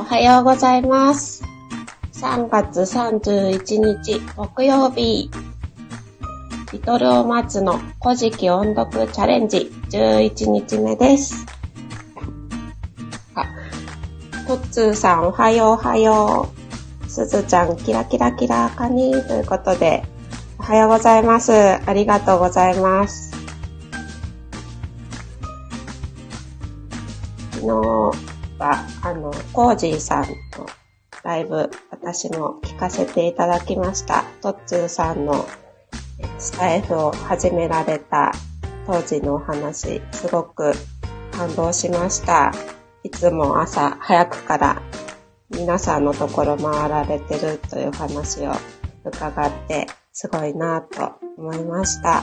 おはようございます。3月31日木曜日。リトルオマツの古事記音読チャレンジ11日目です。あ、トッツーさんおはようおはよう。すずちゃんキラキラキラカニということで、おはようございます。ありがとうございます。昨日、コージーさんのライブ、私も聞かせていただきました。トッツーさんのスタイフを始められた当時のお話、すごく感動しました。いつも朝早くから皆さんのところ回られてるという話を伺って、すごいなぁと思いました。は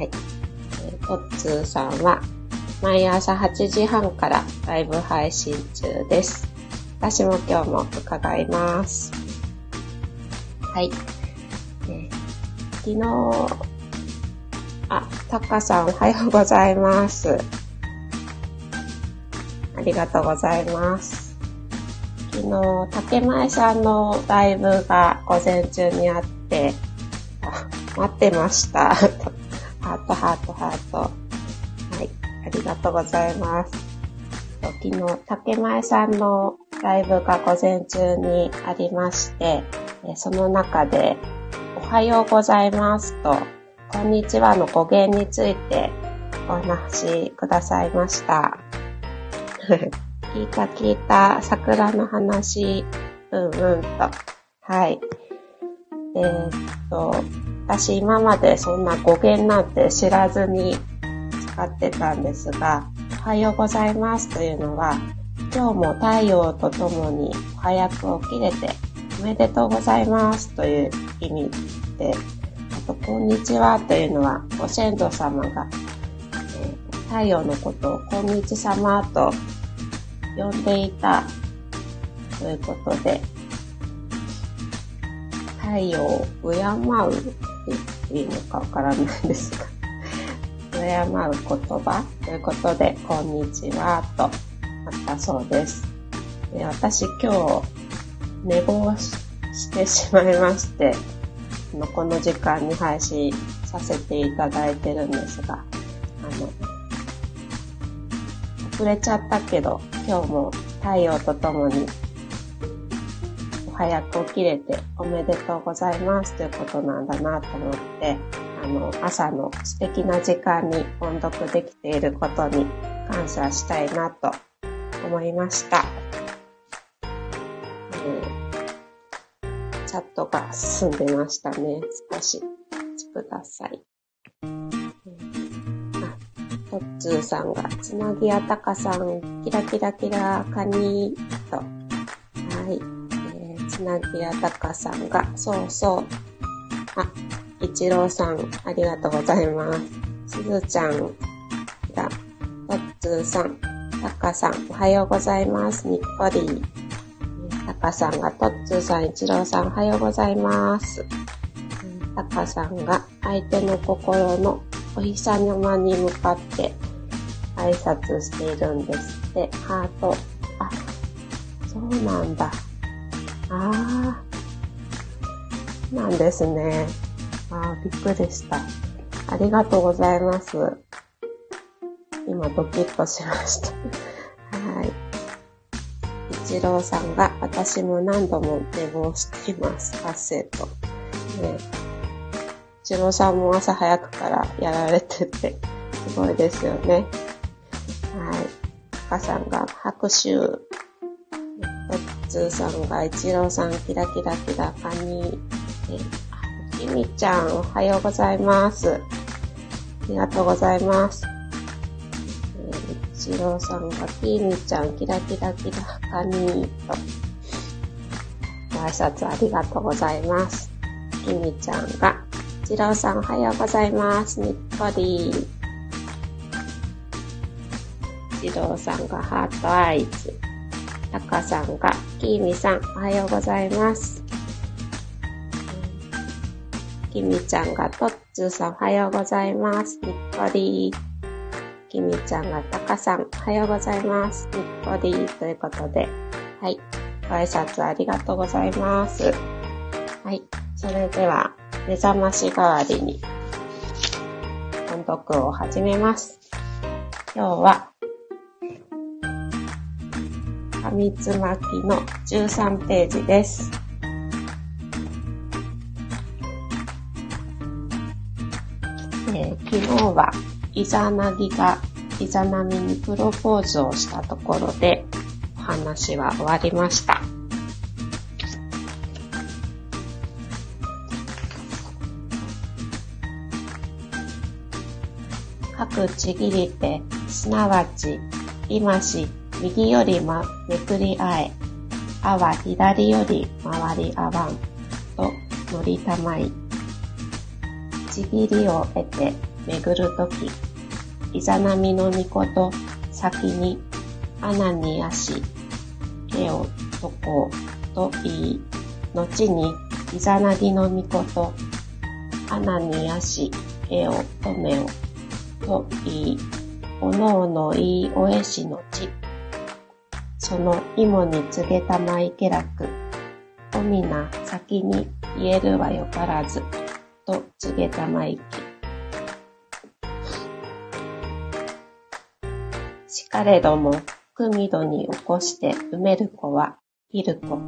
い。トッツーさんは毎朝8時半からライブ配信中です。私も今日も伺います。はい。えー昨日、あ、タカさんおはようございます。ありがとうございます。昨日、竹前さんのライブが午前中にあって、待ってました。ハート、ハート、ハート。ありがとうございます。昨日、竹前さんのライブが午前中にありまして、その中で、おはようございますと、こんにちはの語源についてお話しくださいました。聞いた聞いた桜の話、うんうんと。はい。えーっと、私今までそんな語源なんて知らずに使ってたんですが、おはようございますというのは、今日も太陽とともに早く起きれておめでとうございますという意味で、あと、こんにちはというのは、ご先祖様が、え太陽のことをこんにち様と呼んでいたということで、太陽を敬うっていいのかわからないですが、敬う言葉ということで、こんにちはとあったそうです。で私今日寝坊してしまいまして、この時間に配信させていただいてるんですが、あの、遅れちゃったけど、今日も太陽とともに早く起きれておめでとうございますということなんだなと思って、の、朝の素敵な時間に音読できていることに感謝したいなと思いました。えーチャットが進んでましたね。少しお待ちください。えーあ、トッツーさんが、つなぎやたかさん、キラキラキラカニと、はい。えー、つなぎやたかさんが、そうそう。あ、いちろうさん、ありがとうございます。すずちゃんが、トッツーさん、たかさん、おはようございます。にっこり。たかさんが、トッツーさん、いちろうさん、おはようございます。たかさんが、相手の心のお日様に向かって挨拶しているんですって。ハート。あ、そうなんだ。あー。なんですね。あー、びっくりした。ありがとうございます。今、ドキッとしました。はい。一郎さんが、私も何度も寝坊しています。達成と。ね、一郎さんも朝早くからやられてて、すごいですよね。はい。かさんが拍手。トッツーさんが、一郎さん、キラキラキラカニ。えきみちゃん、おはようございます。ありがとうございます。えー一郎さんが、きみちゃん、キラキラキラカニと、ご挨拶ありがとうございます。きみちゃんが、一郎さんおはようございます。にっこり。一郎さんがハートアイズ。たかさんが、きみさんおはようございます。きみちゃんが、とっつーさんおはようございます。にっこり。きみちゃんが、たかさんおはようございます。にっこり。ということで、はい。ご挨拶ありがとうございます。はい。それでは、目覚まし代わりに、音読を始めます。今日は、紙つまきの13ページです。昨日は、イザナギがイザナミにプロポーズをしたところで、お話は終わりました。各ちぎり手、すなわち、今し、右よりま、めくりあえ、あは左より回りあわん、と乗りたまい。ちぎりを得て、めぐるとき、イザナミのみこと、先に、穴に足、毛をとこうと言い、後に、イザナギのみこと、穴に足、毛をとめを、と言い、おのおの言いおえしのち。その芋に告げたまいけらく、おみな先に言えるはよからず、と告げたまいき。れども、くみどに起こして埋める子は、ひる子。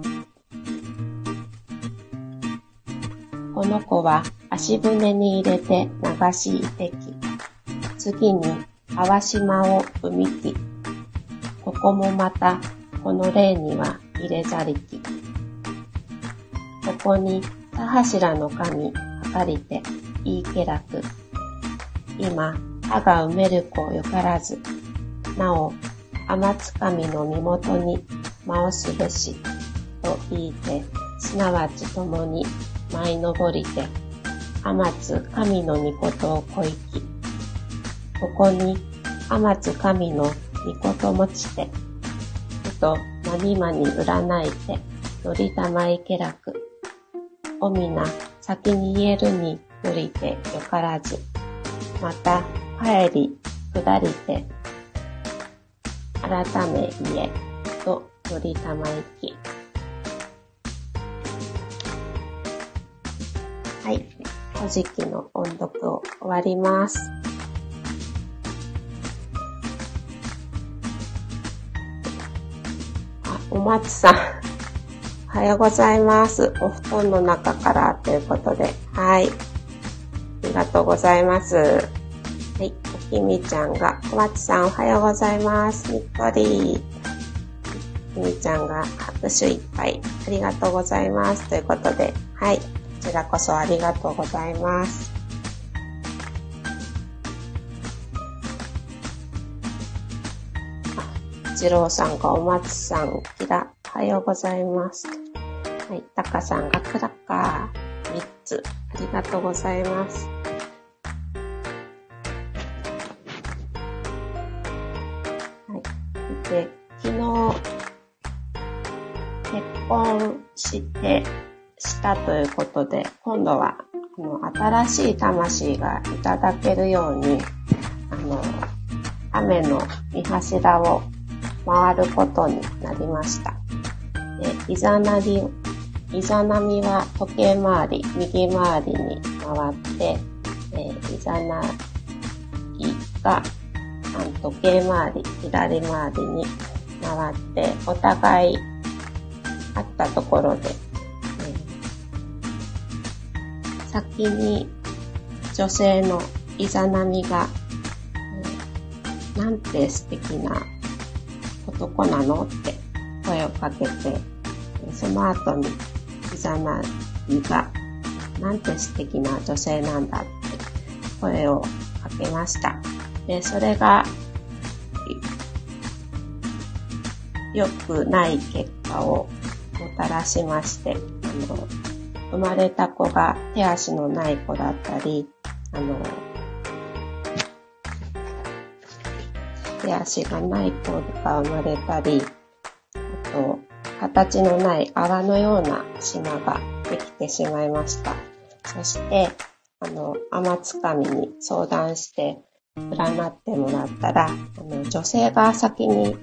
この子は足舟に入れて流しいてき。次に、あわしまを生みき。ここもまた、この例には入れざりき。ここに、田柱の神、はかりて、言いけらく。今、歯が埋める子よからず、なお、天津神の身元に回すべし、と言いて、すなわち共に舞い登りて、天津神の御事をこいき、ここに天津神の御事持ちて、ふと何間に占いて、乗りたまいけらく、おみな先に言えるに降りてよからず、また帰り下りて改め家とよりたま行き。はい。古事記の音読を終わります。あ、お松さん。おはようございます。お布団の中からということで。はい。ありがとうございます。はい。おきみちゃんが、小松さんおはようございます。にっこり。きみちゃんが拍手いっぱい。ありがとうございます。ということで、はい。こちらこそありがとうございます。あ、一郎さんがお松さん、きら、おはようございます。はい。たかさんがクラッカー、3つ。ありがとうございます。で、昨日、結婚して、したということで、今度は、あの、新しい魂がいただけるように、あの、雨の見柱を回ることになりました。で、いざなり、いざなみは時計回り、右回りに回って、えー、いざなぎが時計回り、左回りに回って、お互いあったところで、えー、先に女性のイザナミが、えー、なんて素敵な男なのって声をかけて、その後にイザナミが、なんて素敵な女性なんだって声をかけました。で、それが良くない結果をもたらしまして、あの、生まれた子が手足のない子だったり、あの、手足がない子が生まれたり、あと、形のない泡のような島ができてしまいました。そして、あの、天津神に相談して、占ってもらったら、あの、女性が先に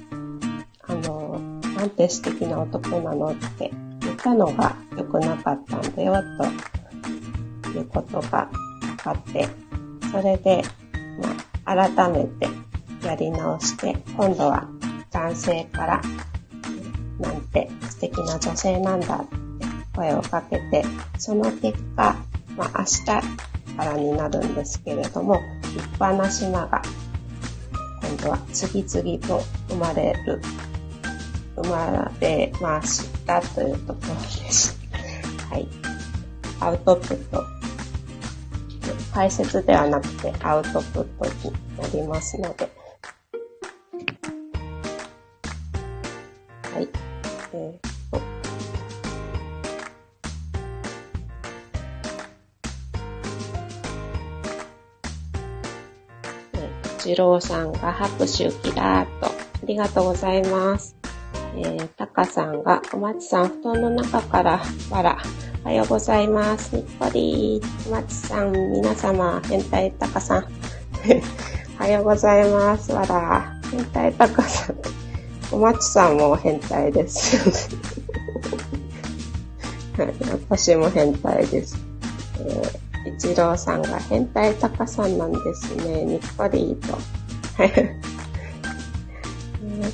あの、なんて素敵な男なのって言ったのが良くなかったんだよ、ということが分かって、それで、まあ、改めてやり直して、今度は男性から、なんて素敵な女性なんだって声をかけて、その結果、まあ、明日からになるんですけれども、立派な島が今度は次々と生まれる、生まれましたというところです。はい。アウトプット。解説ではなくてアウトプットになりますので、次郎さんが拍手キラーと。ありがとうございます。えー、タカさんが、おまちさん、布団の中からわら。おはようございます。にっこりー。おまちさん、皆様、変態タカさん。おはようございます。わら。変態タカさん。おまちさんも変態です。はい、私も変態です。えー一郎さんが変態タカさんなんですね。にっこりと。はい。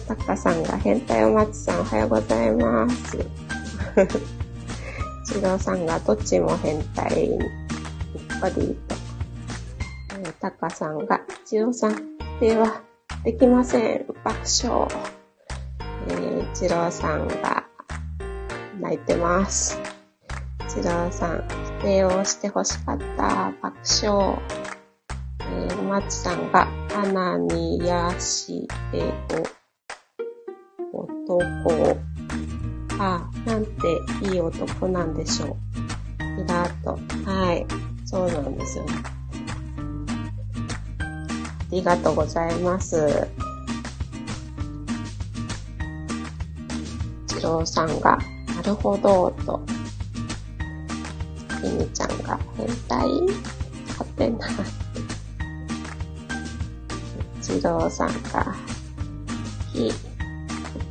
タカさんが変態お松さんおはようございます。一郎さんがどっちも変態にっこりと。タカさんが一郎さんではできません。爆笑。えー、一郎さんが泣いてます。一郎さん、否定をして欲しかった爆笑。えー、まちさんが、花にやしてお、男。あ、なんていい男なんでしょう。イラーと。はい。そうなんですよ。ありがとうございます。一郎さんが、なるほど、と。きみちゃんが変態はてな。一郎さんが、き、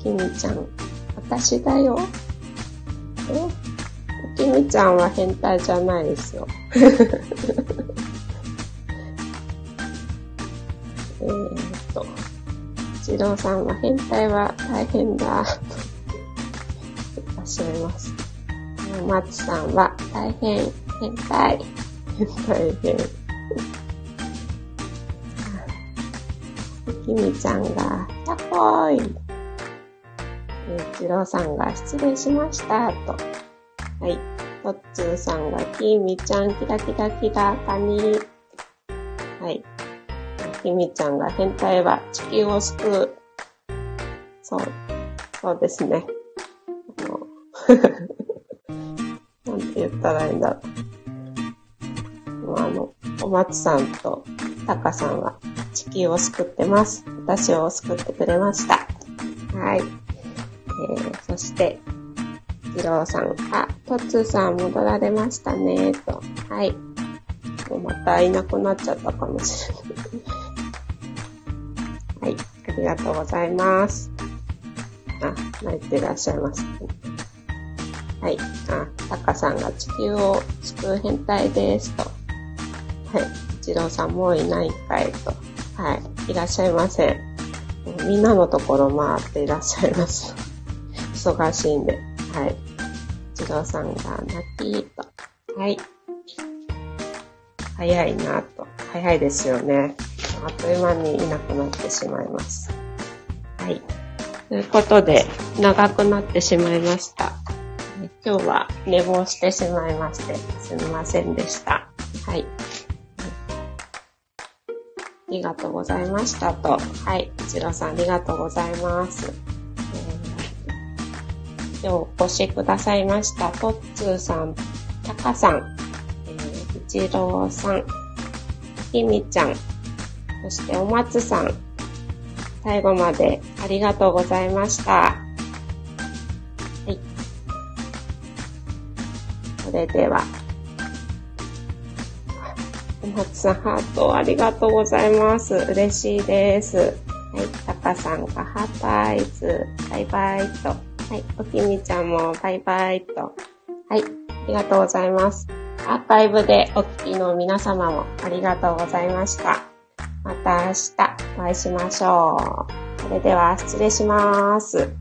きみちゃん、私だよ。えきみちゃんは変態じゃないですよ。えっと、一郎さんは変態は大変だ。おっしゃいます。マツさんは大変変態。大変。きみちゃんが、やっほーい。一郎さんが失礼しました、と。はい。とっつーさんが、きみちゃん、キラキラキラ、カニ。はい。きみちゃんが、変態は地球を救う。そう。そうですね。あのなんて言ったらいいんだろう。あの、お松さんとタカさんは地球を救ってます。私を救ってくれました。はい。えー、そして、ヒロさん、あ、トッツーさん戻られましたね、と。はい。もうまたいなくなっちゃったかもしれない。はい。ありがとうございます。あ、泣いてらっしゃいます。はい。あ、タカさんが地球を救う変態ですと。はい。一郎さんもういないかいと。はい。いらっしゃいませ。みんなのところ回っていらっしゃいます。忙しいんで。はい。一郎さんが泣きと。はい。早いなと。早いですよね。あっという間にいなくなってしまいます。はい。ということで、長くなってしまいました。今日は寝坊してしまいまして、すみませんでした。はい。ありがとうございましたと。はい。一郎さんありがとうございます。えー、今日お越しくださいました。トッツーさん、タカさん、えー、一郎さん、ひみちゃん、そしてお松さん、最後までありがとうございました。それでは、お松さん、ハートありがとうございます。嬉しいです。はい、タカさんがハートアイズ、バイバイと。はい。おきみちゃんもバイバイと。はい。ありがとうございます。アーカイブでお聞きの皆様もありがとうございました。また明日お会いしましょう。それでは失礼します。